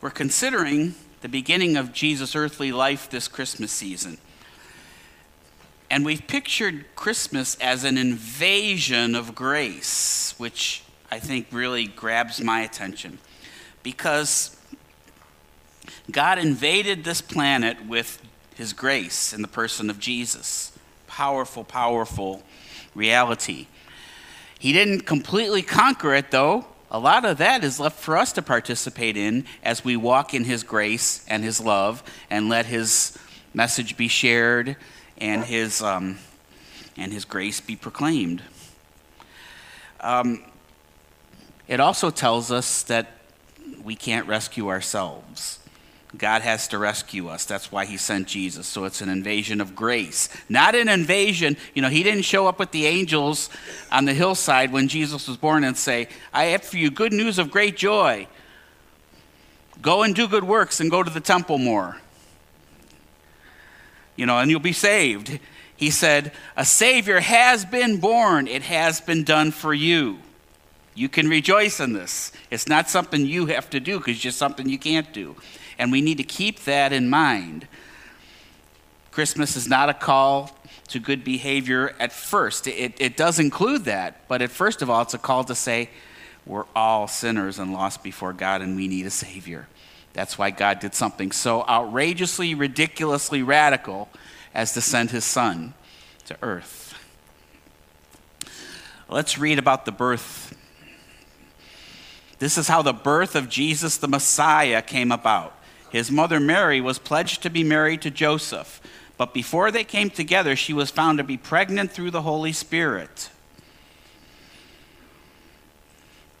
We're considering the beginning of Jesus' earthly life this Christmas season. And we've pictured Christmas as an invasion of grace, which I think really grabs my attention. Because God invaded this planet with his grace in the person of Jesus. Powerful, powerful reality. He didn't completely conquer it, though. A lot of that is left for us to participate in as we walk in his grace and his love and let his message be shared and his, um, and his grace be proclaimed. Um, it also tells us that we can't rescue ourselves. God has to rescue us. That's why he sent Jesus. So it's an invasion of grace, not an invasion. You know, he didn't show up with the angels on the hillside when Jesus was born and say, I have for you good news of great joy. Go and do good works and go to the temple more. You know, and you'll be saved. He said, A Savior has been born, it has been done for you. You can rejoice in this. It's not something you have to do because it's just something you can't do. And we need to keep that in mind. Christmas is not a call to good behavior at first. It, it does include that, but at first of all, it's a call to say, we're all sinners and lost before God, and we need a Savior. That's why God did something so outrageously, ridiculously radical as to send His Son to earth. Let's read about the birth. This is how the birth of Jesus the Messiah came about. His mother Mary was pledged to be married to Joseph, but before they came together, she was found to be pregnant through the Holy Spirit.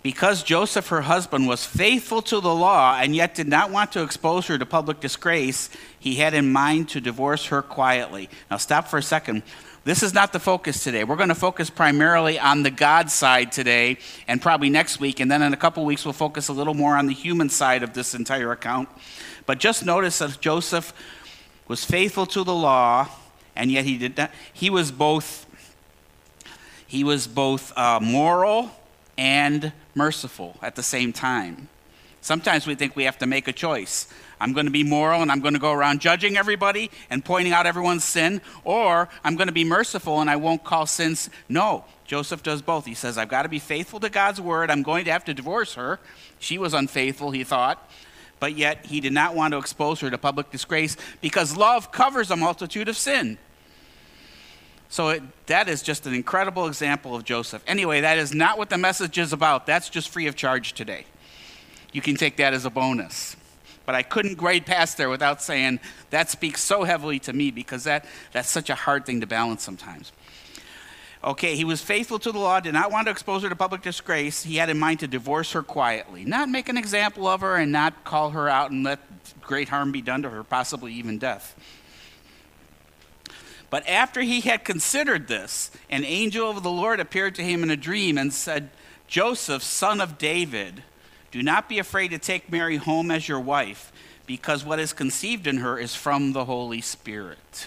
Because Joseph, her husband, was faithful to the law and yet did not want to expose her to public disgrace, he had in mind to divorce her quietly. Now, stop for a second. This is not the focus today. We're going to focus primarily on the God side today and probably next week. And then in a couple weeks, we'll focus a little more on the human side of this entire account. But just notice that Joseph was faithful to the law, and yet he did not. He was both. He was both uh, moral and merciful at the same time. Sometimes we think we have to make a choice. I'm going to be moral and I'm going to go around judging everybody and pointing out everyone's sin, or I'm going to be merciful and I won't call sins. No, Joseph does both. He says, I've got to be faithful to God's word. I'm going to have to divorce her. She was unfaithful, he thought but yet he did not want to expose her to public disgrace because love covers a multitude of sin. So it, that is just an incredible example of Joseph. Anyway, that is not what the message is about. That's just free of charge today. You can take that as a bonus. But I couldn't grade past there without saying that speaks so heavily to me because that, that's such a hard thing to balance sometimes. Okay, he was faithful to the law, did not want to expose her to public disgrace. He had in mind to divorce her quietly, not make an example of her and not call her out and let great harm be done to her, possibly even death. But after he had considered this, an angel of the Lord appeared to him in a dream and said, Joseph, son of David, do not be afraid to take Mary home as your wife, because what is conceived in her is from the Holy Spirit.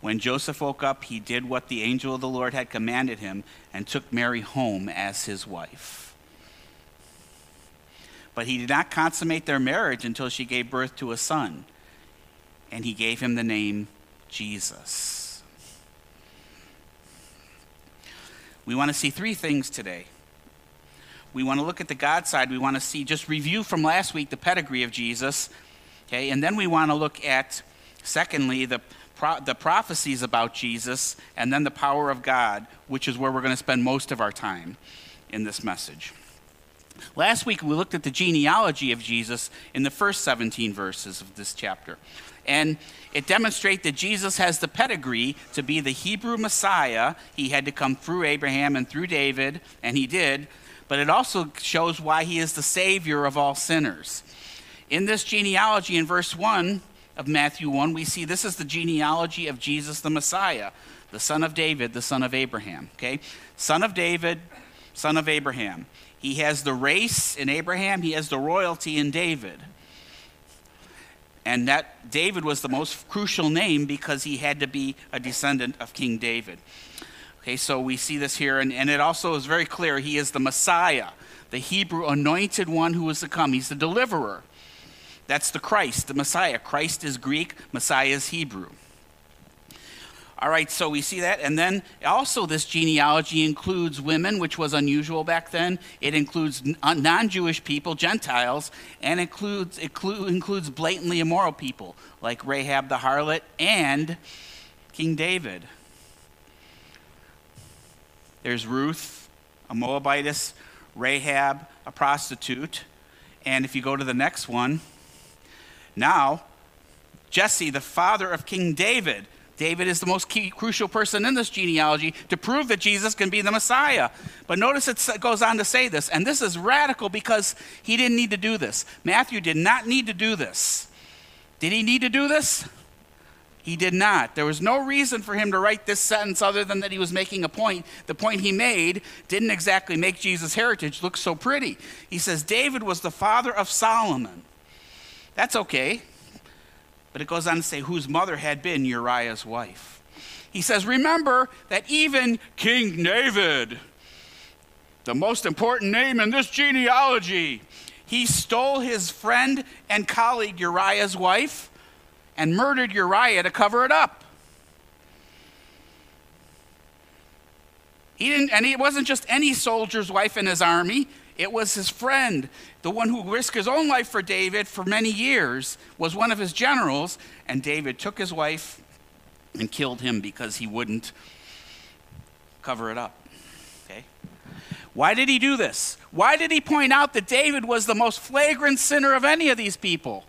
When Joseph woke up, he did what the angel of the Lord had commanded him and took Mary home as his wife. But he did not consummate their marriage until she gave birth to a son, and he gave him the name Jesus. We want to see three things today. We want to look at the God side. We want to see, just review from last week, the pedigree of Jesus. Okay, and then we want to look at, secondly, the pro- the prophecies about Jesus, and then the power of God, which is where we're going to spend most of our time in this message. Last week, we looked at the genealogy of Jesus in the first 17 verses of this chapter. And it demonstrates that Jesus has the pedigree to be the Hebrew Messiah. He had to come through Abraham and through David, and he did. but it also shows why he is the Savior of all sinners. In this genealogy, in verse 1 of Matthew 1, we see this is the genealogy of Jesus the Messiah, the son of David, the son of Abraham. Okay? Son of David, son of Abraham. He has the race in Abraham, he has the royalty in David. And that David was the most crucial name because he had to be a descendant of King David. Okay, so we see this here, and, and it also is very clear he is the Messiah, the Hebrew anointed one who is to come. He's the deliverer. That's the Christ, the Messiah. Christ is Greek, Messiah is Hebrew. All right, so we see that. And then also, this genealogy includes women, which was unusual back then. It includes uh, non Jewish people, Gentiles, and includes, includes blatantly immoral people like Rahab the harlot and King David. There's Ruth, a Moabitess, Rahab, a prostitute. And if you go to the next one, now, Jesse, the father of King David, David is the most key, crucial person in this genealogy to prove that Jesus can be the Messiah. But notice it goes on to say this, and this is radical because he didn't need to do this. Matthew did not need to do this. Did he need to do this? He did not. There was no reason for him to write this sentence other than that he was making a point. The point he made didn't exactly make Jesus' heritage look so pretty. He says David was the father of Solomon. That's okay. But it goes on to say, whose mother had been Uriah's wife. He says, Remember that even King David, the most important name in this genealogy, he stole his friend and colleague Uriah's wife and murdered Uriah to cover it up. He didn't, and it wasn't just any soldier's wife in his army. It was his friend, the one who risked his own life for David for many years, was one of his generals, and David took his wife and killed him because he wouldn't cover it up. Okay? Why did he do this? Why did he point out that David was the most flagrant sinner of any of these people?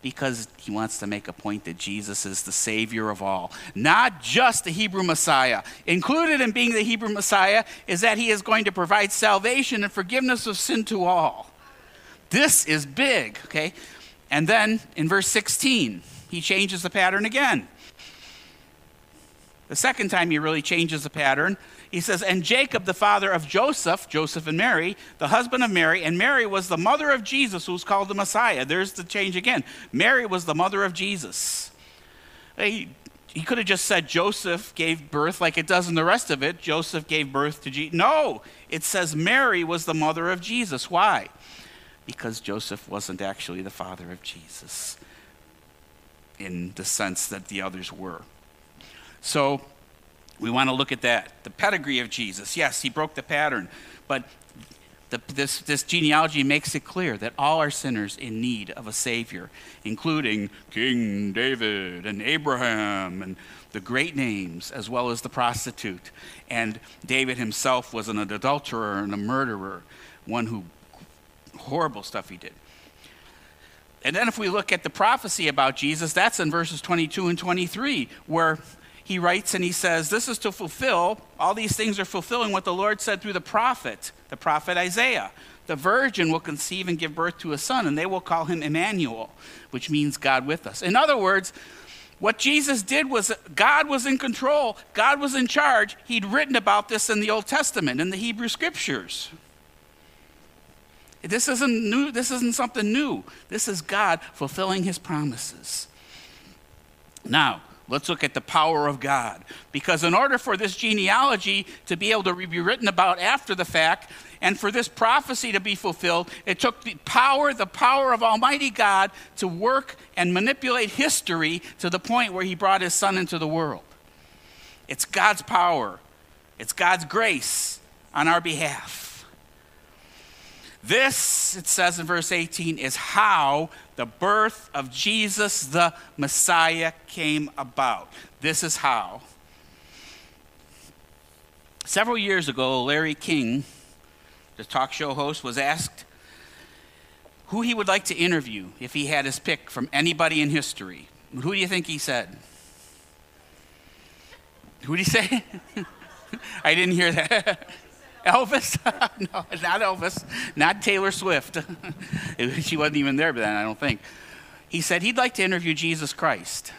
Because he wants to make a point that Jesus is the Savior of all, not just the Hebrew Messiah. Included in being the Hebrew Messiah is that he is going to provide salvation and forgiveness of sin to all. This is big, okay? And then in verse 16, he changes the pattern again. The second time he really changes the pattern he says, And Jacob, the father of Joseph, Joseph and Mary, the husband of Mary, and Mary was the mother of Jesus, who's called the Messiah. There's the change again. Mary was the mother of Jesus. He, he could have just said Joseph gave birth like it does in the rest of it. Joseph gave birth to Jesus. No, it says Mary was the mother of Jesus. Why? Because Joseph wasn't actually the father of Jesus in the sense that the others were. So, we want to look at that. The pedigree of Jesus. Yes, he broke the pattern, but the, this, this genealogy makes it clear that all are sinners in need of a Savior, including King David and Abraham and the great names, as well as the prostitute. And David himself was an adulterer and a murderer, one who, horrible stuff he did. And then if we look at the prophecy about Jesus, that's in verses 22 and 23, where he writes and he says, This is to fulfill, all these things are fulfilling what the Lord said through the prophet, the prophet Isaiah. The virgin will conceive and give birth to a son, and they will call him Emmanuel, which means God with us. In other words, what Jesus did was God was in control, God was in charge. He'd written about this in the Old Testament, in the Hebrew scriptures. This isn't new, this isn't something new. This is God fulfilling his promises. Now, Let's look at the power of God. Because in order for this genealogy to be able to be written about after the fact, and for this prophecy to be fulfilled, it took the power, the power of Almighty God to work and manipulate history to the point where He brought His Son into the world. It's God's power, it's God's grace on our behalf. This, it says in verse 18, is how the birth of Jesus the Messiah came about. This is how. Several years ago, Larry King, the talk show host, was asked who he would like to interview if he had his pick from anybody in history. Who do you think he said? Who did he say? I didn't hear that. Elvis? no, not Elvis. Not Taylor Swift. she wasn't even there then, I don't think. He said he'd like to interview Jesus Christ.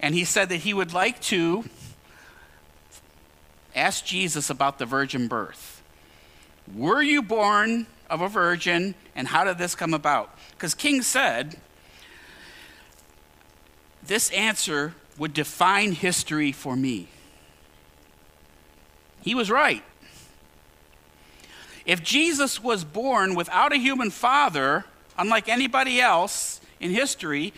And he said that he would like to ask Jesus about the virgin birth. Were you born of a virgin, and how did this come about? Because King said this answer would define history for me. He was right. If Jesus was born without a human father, unlike anybody else in history,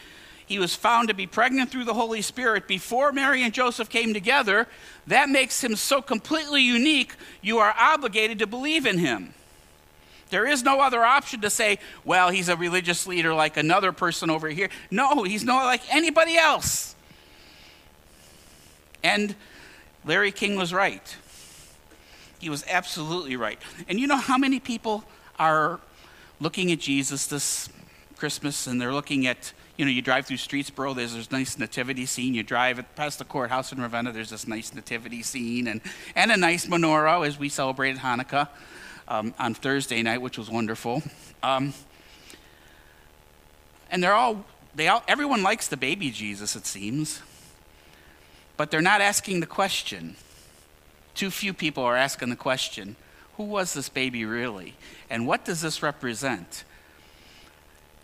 he was found to be pregnant through the Holy Spirit before Mary and Joseph came together. That makes him so completely unique, you are obligated to believe in him. There is no other option to say, well, he's a religious leader like another person over here. No, he's not like anybody else. And Larry King was right. He was absolutely right. And you know how many people are looking at Jesus this Christmas and they're looking at you know, you drive through Streetsboro, there's this nice nativity scene. You drive past the courthouse in Ravenna, there's this nice nativity scene and, and a nice menorah as we celebrated Hanukkah um, on Thursday night, which was wonderful. Um, and they're all, they all, everyone likes the baby Jesus, it seems, but they're not asking the question. Too few people are asking the question who was this baby really? And what does this represent?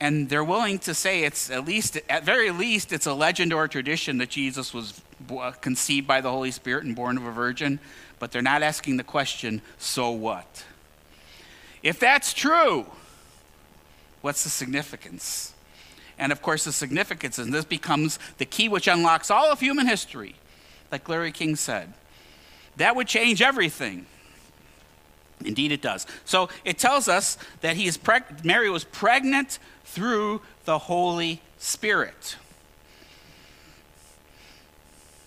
and they're willing to say it's at least at very least it's a legend or a tradition that jesus was uh, conceived by the holy spirit and born of a virgin but they're not asking the question so what if that's true what's the significance and of course the significance and this becomes the key which unlocks all of human history like larry king said that would change everything Indeed, it does. So it tells us that he is preg- Mary was pregnant through the Holy Spirit.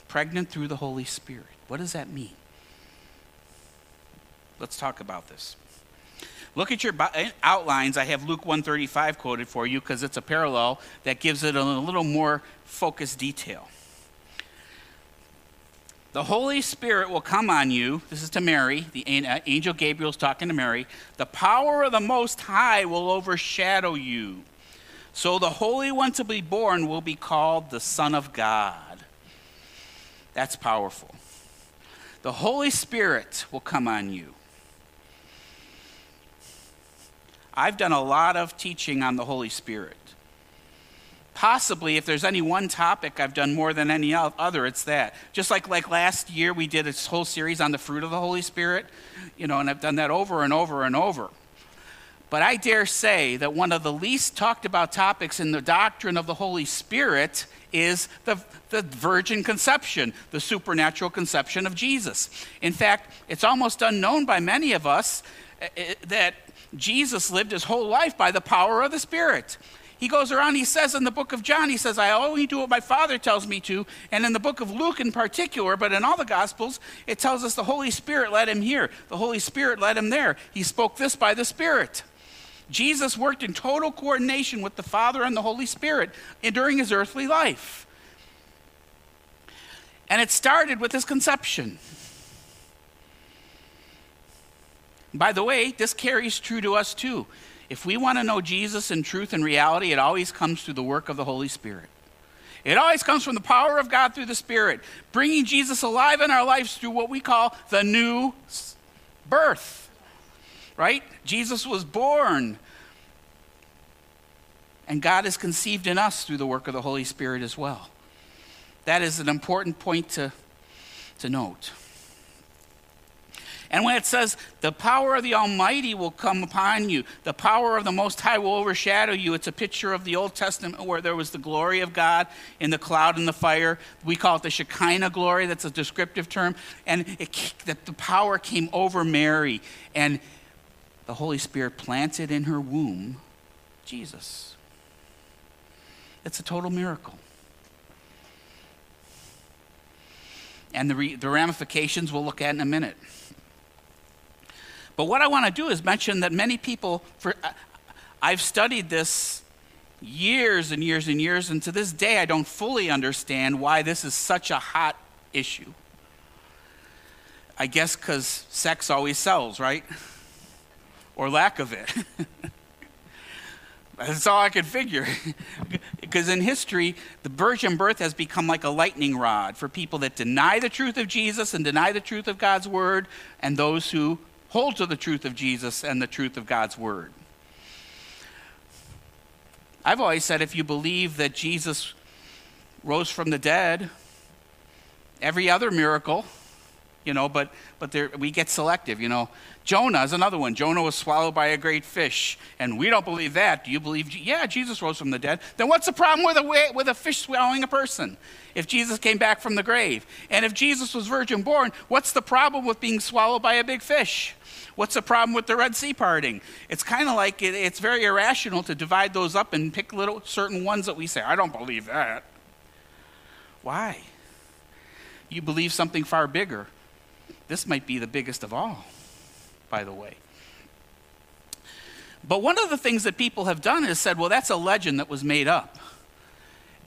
Pregnant through the Holy Spirit. What does that mean? Let's talk about this. Look at your eh, outlines. I have Luke 135 quoted for you because it's a parallel that gives it a little more focused detail. The Holy Spirit will come on you. This is to Mary. The uh, angel Gabriel's talking to Mary. The power of the Most High will overshadow you. So the Holy One to be born will be called the Son of God. That's powerful. The Holy Spirit will come on you. I've done a lot of teaching on the Holy Spirit. Possibly, if there's any one topic I've done more than any other, it's that. Just like, like last year, we did a whole series on the fruit of the Holy Spirit, you know, and I've done that over and over and over. But I dare say that one of the least talked about topics in the doctrine of the Holy Spirit is the, the virgin conception, the supernatural conception of Jesus. In fact, it's almost unknown by many of us eh, eh, that Jesus lived his whole life by the power of the Spirit. He goes around, he says in the book of John, he says, I only do what my Father tells me to. And in the book of Luke in particular, but in all the Gospels, it tells us the Holy Spirit led him here, the Holy Spirit led him there. He spoke this by the Spirit. Jesus worked in total coordination with the Father and the Holy Spirit during his earthly life. And it started with his conception. By the way, this carries true to us too. If we want to know Jesus in truth and reality, it always comes through the work of the Holy Spirit. It always comes from the power of God through the Spirit, bringing Jesus alive in our lives through what we call the new birth right? Jesus was born. And God is conceived in us through the work of the Holy Spirit as well. That is an important point to, to note. And when it says, the power of the Almighty will come upon you, the power of the Most High will overshadow you, it's a picture of the Old Testament where there was the glory of God in the cloud and the fire. We call it the Shekinah glory, that's a descriptive term. And it, that the power came over Mary. And the Holy Spirit planted in her womb Jesus. It's a total miracle. And the, re- the ramifications we'll look at in a minute. But what I want to do is mention that many people, for uh, I've studied this years and years and years, and to this day I don't fully understand why this is such a hot issue. I guess because sex always sells, right? Or lack of it. That's all I could figure. because in history, the virgin birth has become like a lightning rod for people that deny the truth of Jesus and deny the truth of God's word, and those who hold to the truth of Jesus and the truth of God's word. I've always said if you believe that Jesus rose from the dead, every other miracle, you know, but, but there, we get selective, you know. Jonah is another one. Jonah was swallowed by a great fish, and we don't believe that. Do you believe? Yeah, Jesus rose from the dead. Then what's the problem with a, with a fish swallowing a person? If Jesus came back from the grave, and if Jesus was virgin born, what's the problem with being swallowed by a big fish? What's the problem with the Red Sea parting? It's kind of like it, it's very irrational to divide those up and pick little certain ones that we say, I don't believe that. Why? You believe something far bigger. This might be the biggest of all, by the way. But one of the things that people have done is said, well, that's a legend that was made up.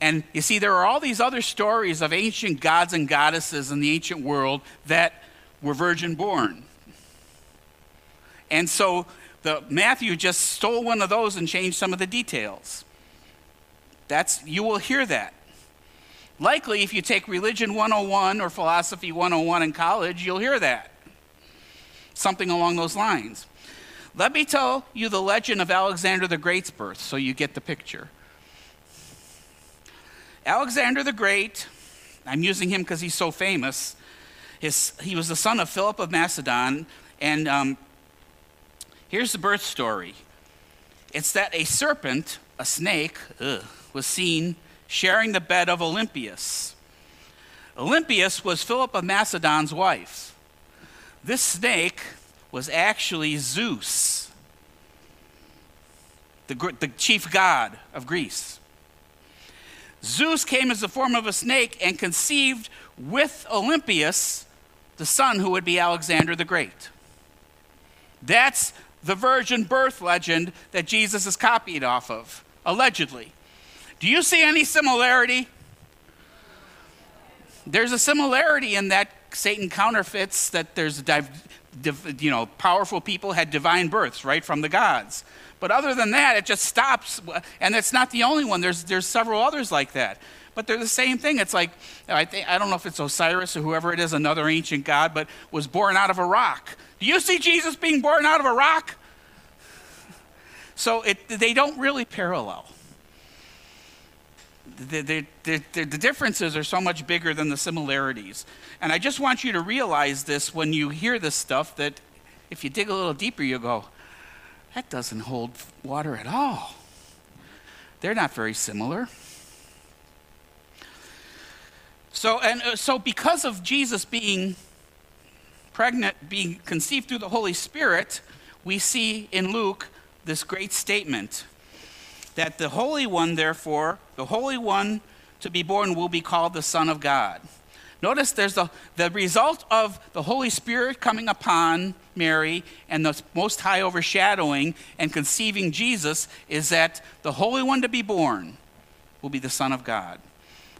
And you see, there are all these other stories of ancient gods and goddesses in the ancient world that were virgin born. And so the, Matthew just stole one of those and changed some of the details. That's, you will hear that. Likely, if you take Religion 101 or Philosophy 101 in college, you'll hear that. Something along those lines. Let me tell you the legend of Alexander the Great's birth so you get the picture. Alexander the Great, I'm using him because he's so famous. His, he was the son of Philip of Macedon, and um, Here's the birth story it's that a serpent, a snake, ugh, was seen sharing the bed of Olympias. Olympias was Philip of Macedon's wife. This snake was actually Zeus, the, the chief god of Greece. Zeus came as the form of a snake and conceived with Olympias the son who would be Alexander the Great. That's the virgin birth legend that Jesus is copied off of, allegedly. Do you see any similarity? There's a similarity in that Satan counterfeits that there's, div, div, you know, powerful people had divine births, right, from the gods. But other than that, it just stops. And it's not the only one. There's, there's several others like that. But they're the same thing. It's like, I, think, I don't know if it's Osiris or whoever it is, another ancient god, but was born out of a rock. Do you see Jesus being born out of a rock? So it, they don't really parallel. The, the, the, the, differences are so much bigger than the similarities. And I just want you to realize this when you hear this stuff that if you dig a little deeper, you go, that doesn't hold water at all. They're not very similar. So, and uh, so because of Jesus being pregnant, being conceived through the Holy Spirit, we see in Luke this great statement that the Holy One, therefore, the Holy One to be born will be called the Son of God. Notice there's the, the result of the Holy Spirit coming upon Mary and the Most High overshadowing and conceiving Jesus is that the Holy One to be born will be the Son of God.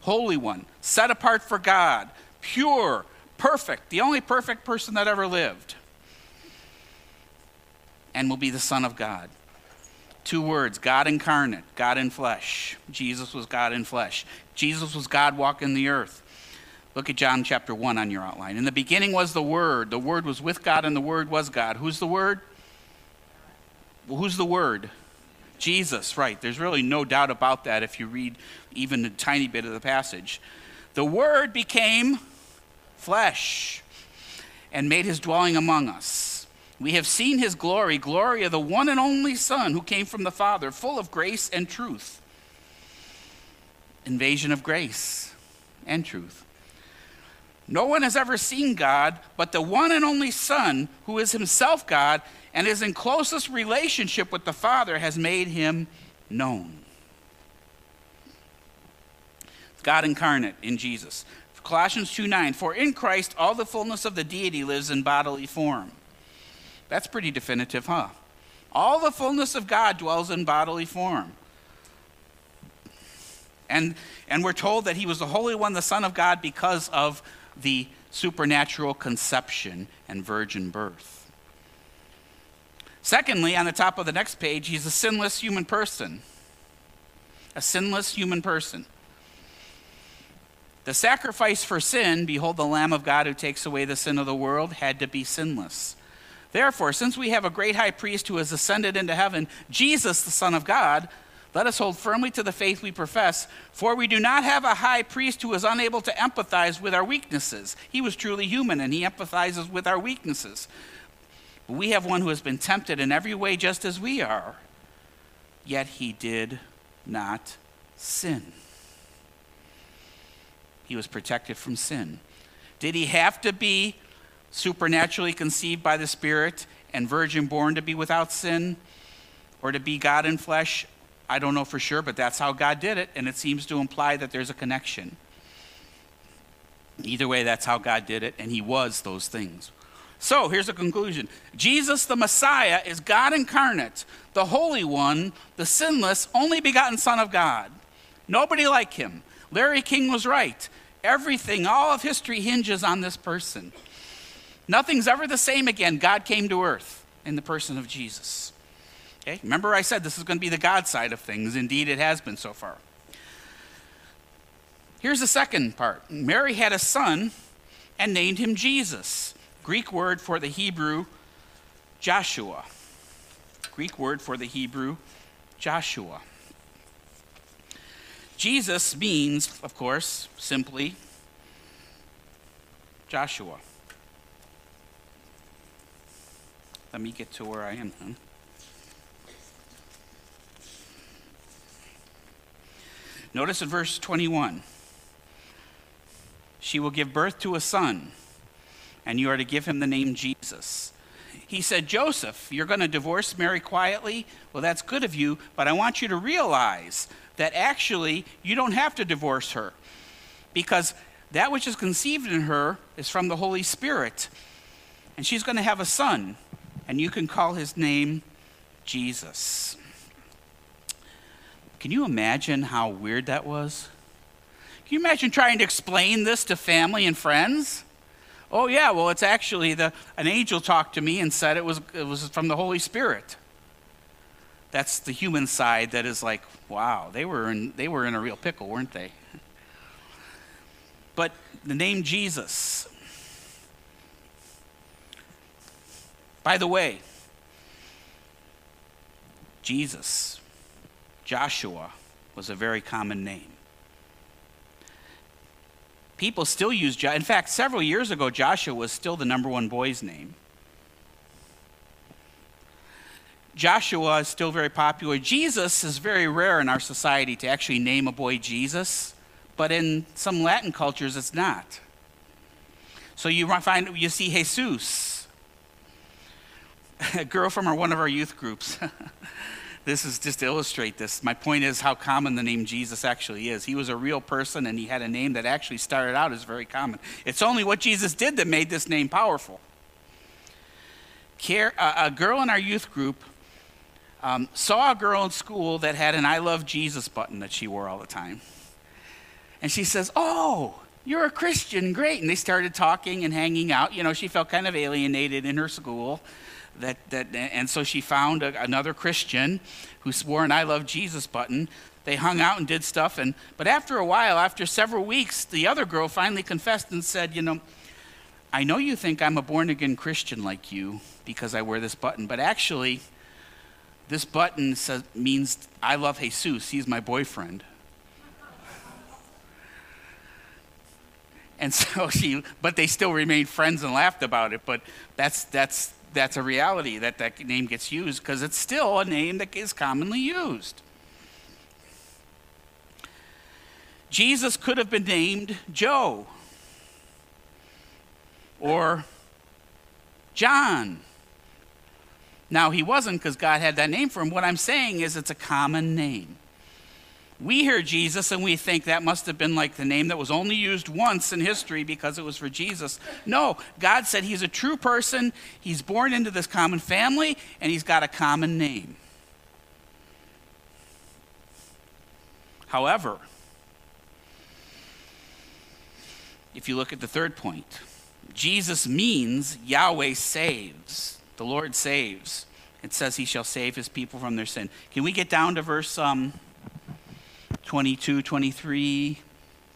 Holy One, set apart for God, pure, perfect, the only perfect person that ever lived, and will be the Son of God. Two words God incarnate, God in flesh. Jesus was God in flesh. Jesus was God walking the earth. Look at John chapter 1 on your outline. In the beginning was the Word. The Word was with God, and the Word was God. Who's the Word? Well, who's the Word? Jesus, right. There's really no doubt about that if you read even a tiny bit of the passage. The Word became flesh and made his dwelling among us. We have seen his glory, glory of the one and only Son who came from the Father, full of grace and truth. Invasion of grace and truth. No one has ever seen God but the one and only Son, who is himself God and is in closest relationship with the Father, has made him known. God incarnate in Jesus. Colossians 2 9, for in Christ all the fullness of the deity lives in bodily form. That's pretty definitive, huh? All the fullness of God dwells in bodily form. And, and we're told that he was the Holy One, the Son of God, because of the supernatural conception and virgin birth. Secondly, on the top of the next page, he's a sinless human person. A sinless human person. The sacrifice for sin, behold the Lamb of God who takes away the sin of the world, had to be sinless. Therefore, since we have a great high priest who has ascended into heaven, Jesus, the Son of God, let us hold firmly to the faith we profess, for we do not have a high priest who is unable to empathize with our weaknesses. He was truly human, and he empathizes with our weaknesses. But we have one who has been tempted in every way just as we are, yet he did not sin. He was protected from sin. Did he have to be supernaturally conceived by the Spirit and virgin born to be without sin or to be God in flesh? I don't know for sure, but that's how God did it, and it seems to imply that there's a connection. Either way, that's how God did it, and he was those things. So here's a conclusion Jesus, the Messiah, is God incarnate, the Holy One, the sinless, only begotten Son of God. Nobody like him. Larry King was right. Everything, all of history hinges on this person. Nothing's ever the same again. God came to earth in the person of Jesus. Okay? Remember, I said this is going to be the God side of things. Indeed, it has been so far. Here's the second part Mary had a son and named him Jesus. Greek word for the Hebrew Joshua. Greek word for the Hebrew Joshua. Jesus means, of course, simply Joshua. Let me get to where I am. Notice in verse 21 she will give birth to a son, and you are to give him the name Jesus. He said, Joseph, you're going to divorce Mary quietly? Well, that's good of you, but I want you to realize that actually you don't have to divorce her because that which is conceived in her is from the Holy Spirit. And she's going to have a son, and you can call his name Jesus. Can you imagine how weird that was? Can you imagine trying to explain this to family and friends? Oh yeah, well it's actually the an angel talked to me and said it was it was from the Holy Spirit. That's the human side that is like, wow, they were in they were in a real pickle, weren't they? But the name Jesus. By the way, Jesus, Joshua, was a very common name. People still use, Joshua. in fact, several years ago, Joshua was still the number one boy's name. Joshua is still very popular. Jesus is very rare in our society to actually name a boy Jesus, but in some Latin cultures it's not. So you find you see Jesus, a girl from our, one of our youth groups. this is just to illustrate this. My point is how common the name Jesus actually is. He was a real person and he had a name that actually started out as very common. It's only what Jesus did that made this name powerful. A girl in our youth group um, saw a girl in school that had an I love Jesus button that she wore all the time. And she says, Oh, you're a Christian, great. And they started talking and hanging out. You know, she felt kind of alienated in her school. That, that, and so she found a, another Christian who wore an I love Jesus button. They hung out and did stuff. And, but after a while, after several weeks, the other girl finally confessed and said, You know, I know you think I'm a born again Christian like you because I wear this button, but actually, this button says, means I love Jesus. He's my boyfriend. and so she, but they still remained friends and laughed about it. But that's, that's, that's a reality that that name gets used because it's still a name that is commonly used. Jesus could have been named Joe or John now, he wasn't because God had that name for him. What I'm saying is it's a common name. We hear Jesus and we think that must have been like the name that was only used once in history because it was for Jesus. No, God said he's a true person, he's born into this common family, and he's got a common name. However, if you look at the third point, Jesus means Yahweh saves. The Lord saves. It says he shall save his people from their sin. Can we get down to verse um, 22, 23,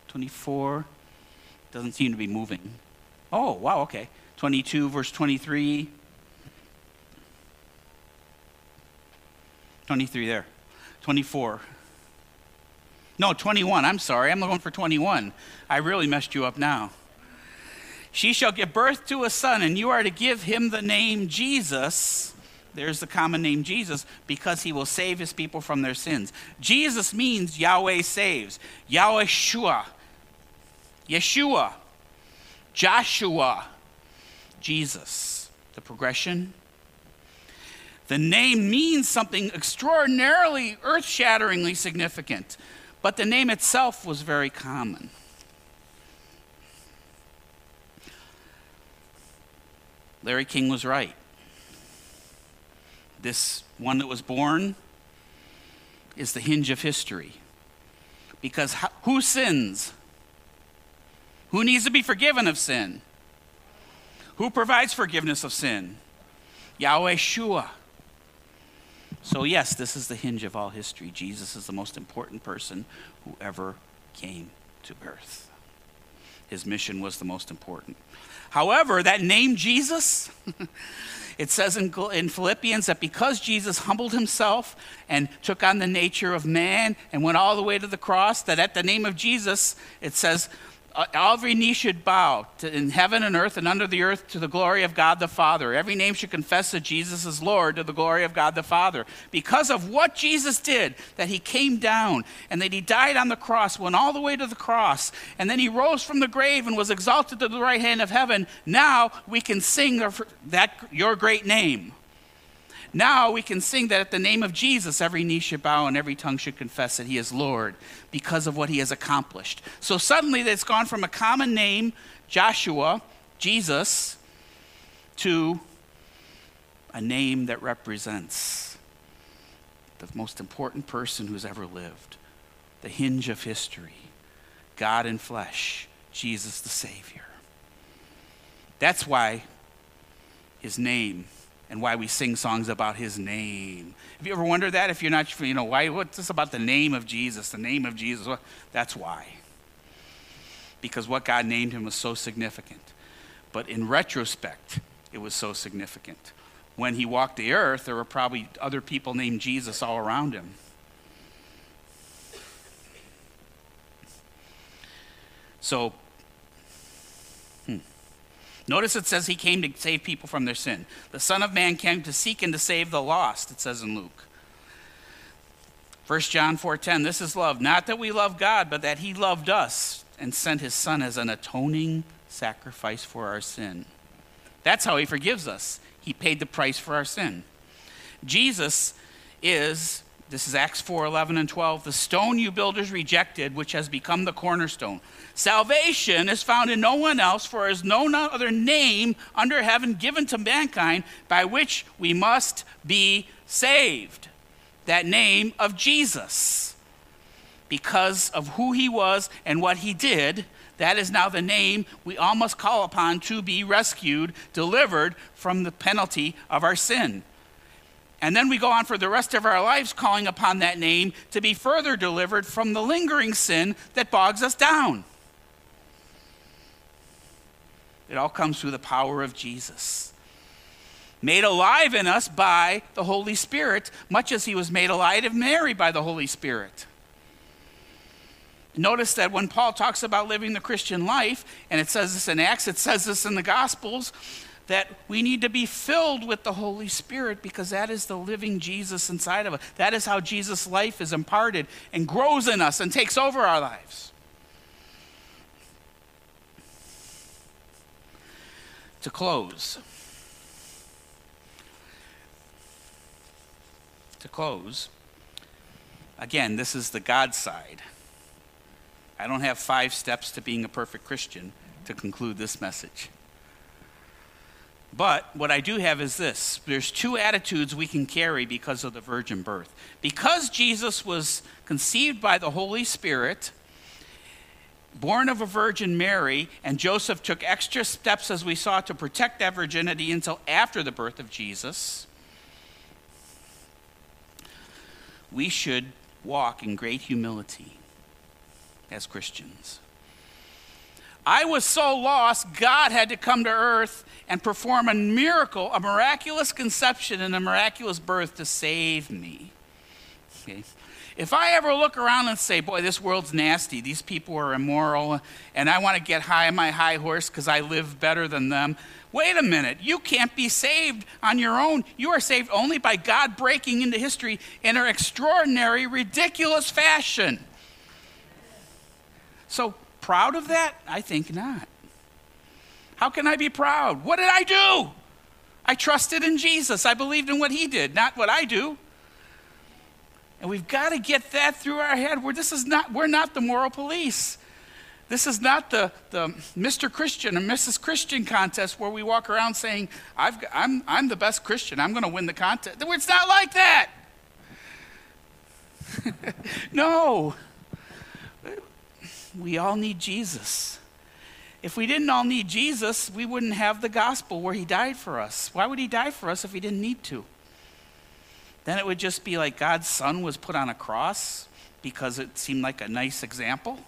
24? Doesn't seem to be moving. Oh, wow, okay. 22, verse 23. 23 there. 24. No, 21. I'm sorry. I'm going for 21. I really messed you up now. She shall give birth to a son, and you are to give him the name Jesus. There's the common name Jesus because he will save his people from their sins. Jesus means Yahweh saves. Yahweh Shua. Yeshua. Joshua. Jesus. The progression. The name means something extraordinarily, earth shatteringly significant, but the name itself was very common. Larry King was right. This one that was born is the hinge of history. Because who sins? Who needs to be forgiven of sin? Who provides forgiveness of sin? Yahweh Shua. So, yes, this is the hinge of all history. Jesus is the most important person who ever came to earth. His mission was the most important. However, that name Jesus, it says in, in Philippians that because Jesus humbled himself and took on the nature of man and went all the way to the cross, that at the name of Jesus, it says, Uh, every knee should bow in heaven and earth and under the earth to the glory of God the Father. Every name should confess that Jesus is Lord to the glory of God the Father. Because of what Jesus did, that he came down and that he died on the cross, went all the way to the cross, and then he rose from the grave and was exalted to the right hand of heaven, now we can sing that your great name. Now we can sing that at the name of Jesus, every knee should bow and every tongue should confess that he is Lord because of what he has accomplished. So suddenly it's gone from a common name, Joshua, Jesus, to a name that represents the most important person who's ever lived, the hinge of history, God in flesh, Jesus the Savior. That's why his name and why we sing songs about his name. Have you ever wondered that? If you're not, you know, why, what's this about the name of Jesus? The name of Jesus? Well, that's why. Because what God named him was so significant. But in retrospect, it was so significant. When he walked the earth, there were probably other people named Jesus all around him. So Notice it says he came to save people from their sin. The Son of Man came to seek and to save the lost, it says in Luke. 1 John 4:10 This is love, not that we love God, but that he loved us and sent his son as an atoning sacrifice for our sin. That's how he forgives us. He paid the price for our sin. Jesus is this is Acts 4 11 and 12. The stone you builders rejected, which has become the cornerstone. Salvation is found in no one else, for there is no other name under heaven given to mankind by which we must be saved. That name of Jesus. Because of who he was and what he did, that is now the name we all must call upon to be rescued, delivered from the penalty of our sin. And then we go on for the rest of our lives calling upon that name to be further delivered from the lingering sin that bogs us down. It all comes through the power of Jesus. Made alive in us by the Holy Spirit, much as he was made alive of Mary by the Holy Spirit. Notice that when Paul talks about living the Christian life, and it says this in Acts, it says this in the Gospels, that we need to be filled with the Holy Spirit because that is the living Jesus inside of us. That is how Jesus' life is imparted and grows in us and takes over our lives. To close, to close, again, this is the God side. I don't have five steps to being a perfect Christian to conclude this message. But what I do have is this there's two attitudes we can carry because of the virgin birth. Because Jesus was conceived by the Holy Spirit, born of a Virgin Mary, and Joseph took extra steps, as we saw, to protect that virginity until after the birth of Jesus, we should walk in great humility as Christians. I was so lost, God had to come to earth and perform a miracle, a miraculous conception and a miraculous birth to save me. Okay. If I ever look around and say, boy, this world's nasty, these people are immoral, and I want to get high on my high horse because I live better than them, wait a minute. You can't be saved on your own. You are saved only by God breaking into history in an extraordinary, ridiculous fashion. So, proud of that? I think not. How can I be proud? What did I do? I trusted in Jesus. I believed in what he did, not what I do. And we've got to get that through our head where this is not, we're not the moral police. This is not the, the Mr. Christian or Mrs. Christian contest where we walk around saying, i am I'm, I'm the best Christian, I'm going to win the contest. It's not like that. no. We all need Jesus. If we didn't all need Jesus, we wouldn't have the gospel where he died for us. Why would he die for us if he didn't need to? Then it would just be like God's son was put on a cross because it seemed like a nice example.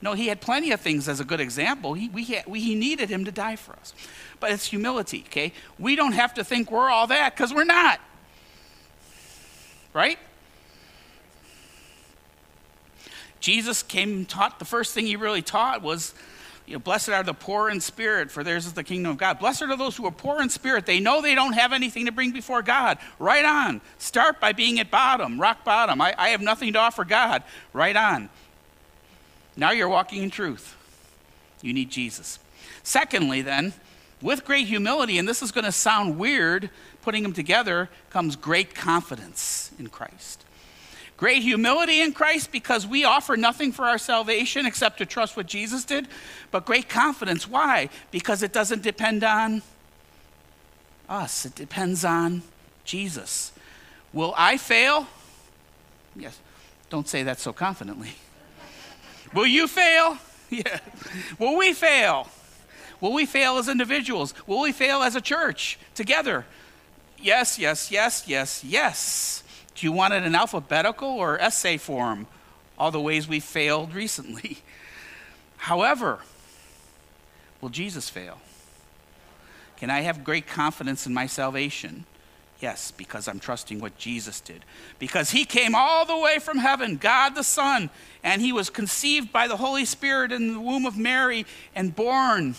No, he had plenty of things as a good example. He, we, had, we, he needed him to die for us. But it's humility, okay? We don't have to think we're all that because we're not. Right? Jesus came and taught, the first thing he really taught was you know, blessed are the poor in spirit, for theirs is the kingdom of God. Blessed are those who are poor in spirit. They know they don't have anything to bring before God. Right on. Start by being at bottom, rock bottom. I, I have nothing to offer God. Right on. Now you're walking in truth. You need Jesus. Secondly, then, with great humility, and this is going to sound weird, putting them together, comes great confidence in Christ. Great humility in Christ because we offer nothing for our salvation except to trust what Jesus did. But great confidence. Why? Because it doesn't depend on us, it depends on Jesus. Will I fail? Yes. Don't say that so confidently. Will you fail? Yeah. Will we fail? Will we fail as individuals? Will we fail as a church together? Yes, yes, yes, yes, yes. Do you want it in alphabetical or essay form? All the ways we failed recently. However, will Jesus fail? Can I have great confidence in my salvation? Yes, because I'm trusting what Jesus did. Because he came all the way from heaven, God the Son, and he was conceived by the Holy Spirit in the womb of Mary and born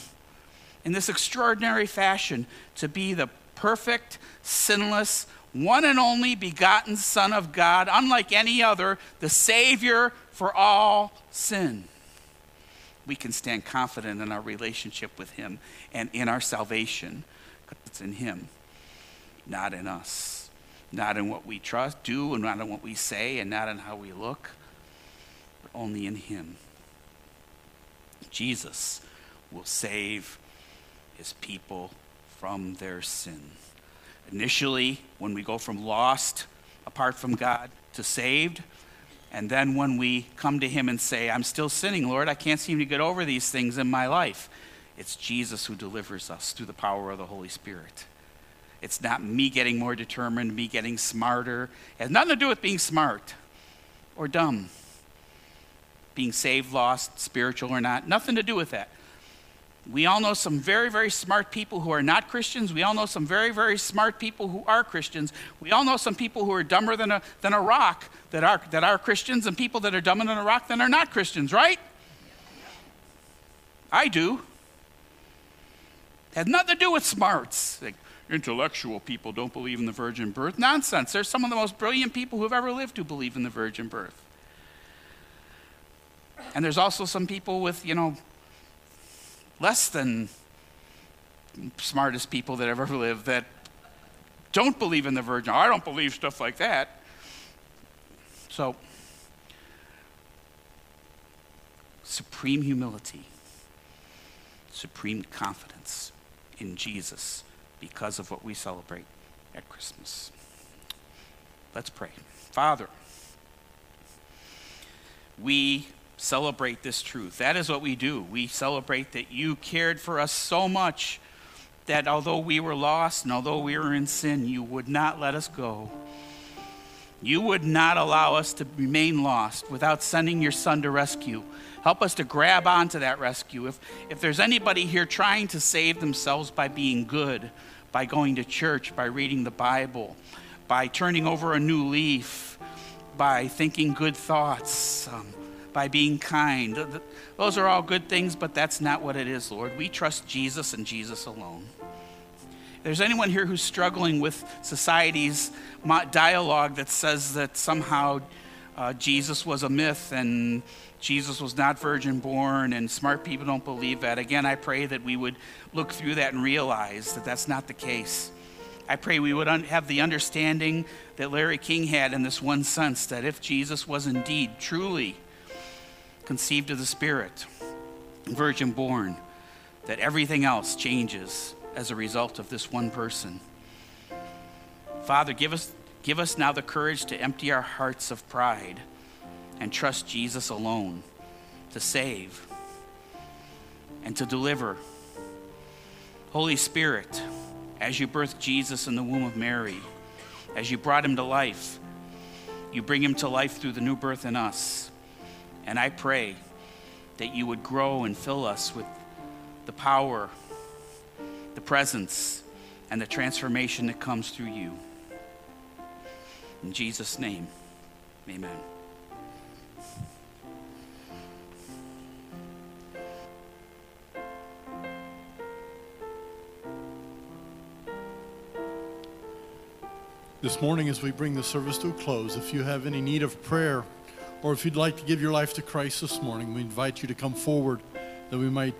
in this extraordinary fashion to be the perfect, sinless, one and only begotten Son of God, unlike any other, the Savior for all sin. We can stand confident in our relationship with Him and in our salvation because it's in Him, not in us, not in what we trust, do, and not in what we say, and not in how we look, but only in Him. Jesus will save His people from their sin. Initially, when we go from lost, apart from God, to saved, and then when we come to Him and say, I'm still sinning, Lord, I can't seem to get over these things in my life, it's Jesus who delivers us through the power of the Holy Spirit. It's not me getting more determined, me getting smarter. It has nothing to do with being smart or dumb, being saved, lost, spiritual or not. Nothing to do with that. We all know some very, very smart people who are not Christians. We all know some very, very smart people who are Christians. We all know some people who are dumber than a, than a rock that are, that are Christians and people that are dumber than a rock that are not Christians, right? I do. It has nothing to do with smarts. Like, intellectual people don't believe in the virgin birth. Nonsense. There's some of the most brilliant people who've ever lived who believe in the virgin birth. And there's also some people with, you know, less than smartest people that ever lived that don't believe in the virgin. I don't believe stuff like that. So, supreme humility, supreme confidence in Jesus because of what we celebrate at Christmas. Let's pray. Father, we celebrate this truth. That is what we do. We celebrate that you cared for us so much that although we were lost and although we were in sin, you would not let us go. You would not allow us to remain lost without sending your son to rescue. Help us to grab onto that rescue. If, if there's anybody here trying to save themselves by being good, by going to church, by reading the Bible, by turning over a new leaf, by thinking good thoughts, um, by being kind, th- th- those are all good things, but that's not what it is, Lord. We trust Jesus and Jesus alone. If there's anyone here who's struggling with society's dialogue that says that somehow uh, Jesus was a myth and Jesus was not virgin born, and smart people don't believe that. Again, I pray that we would look through that and realize that that's not the case. I pray we would un- have the understanding that Larry King had in this one sense that if Jesus was indeed truly conceived of the Spirit, virgin born, that everything else changes as a result of this one person. Father, give us, give us now the courage to empty our hearts of pride and trust Jesus alone to save and to deliver. Holy Spirit, as you birthed Jesus in the womb of Mary, as you brought him to life, you bring him to life through the new birth in us. And I pray that you would grow and fill us with the power, the presence, and the transformation that comes through you. In Jesus' name, amen. This morning, as we bring the service to a close, if you have any need of prayer or if you'd like to give your life to Christ this morning, we invite you to come forward that we might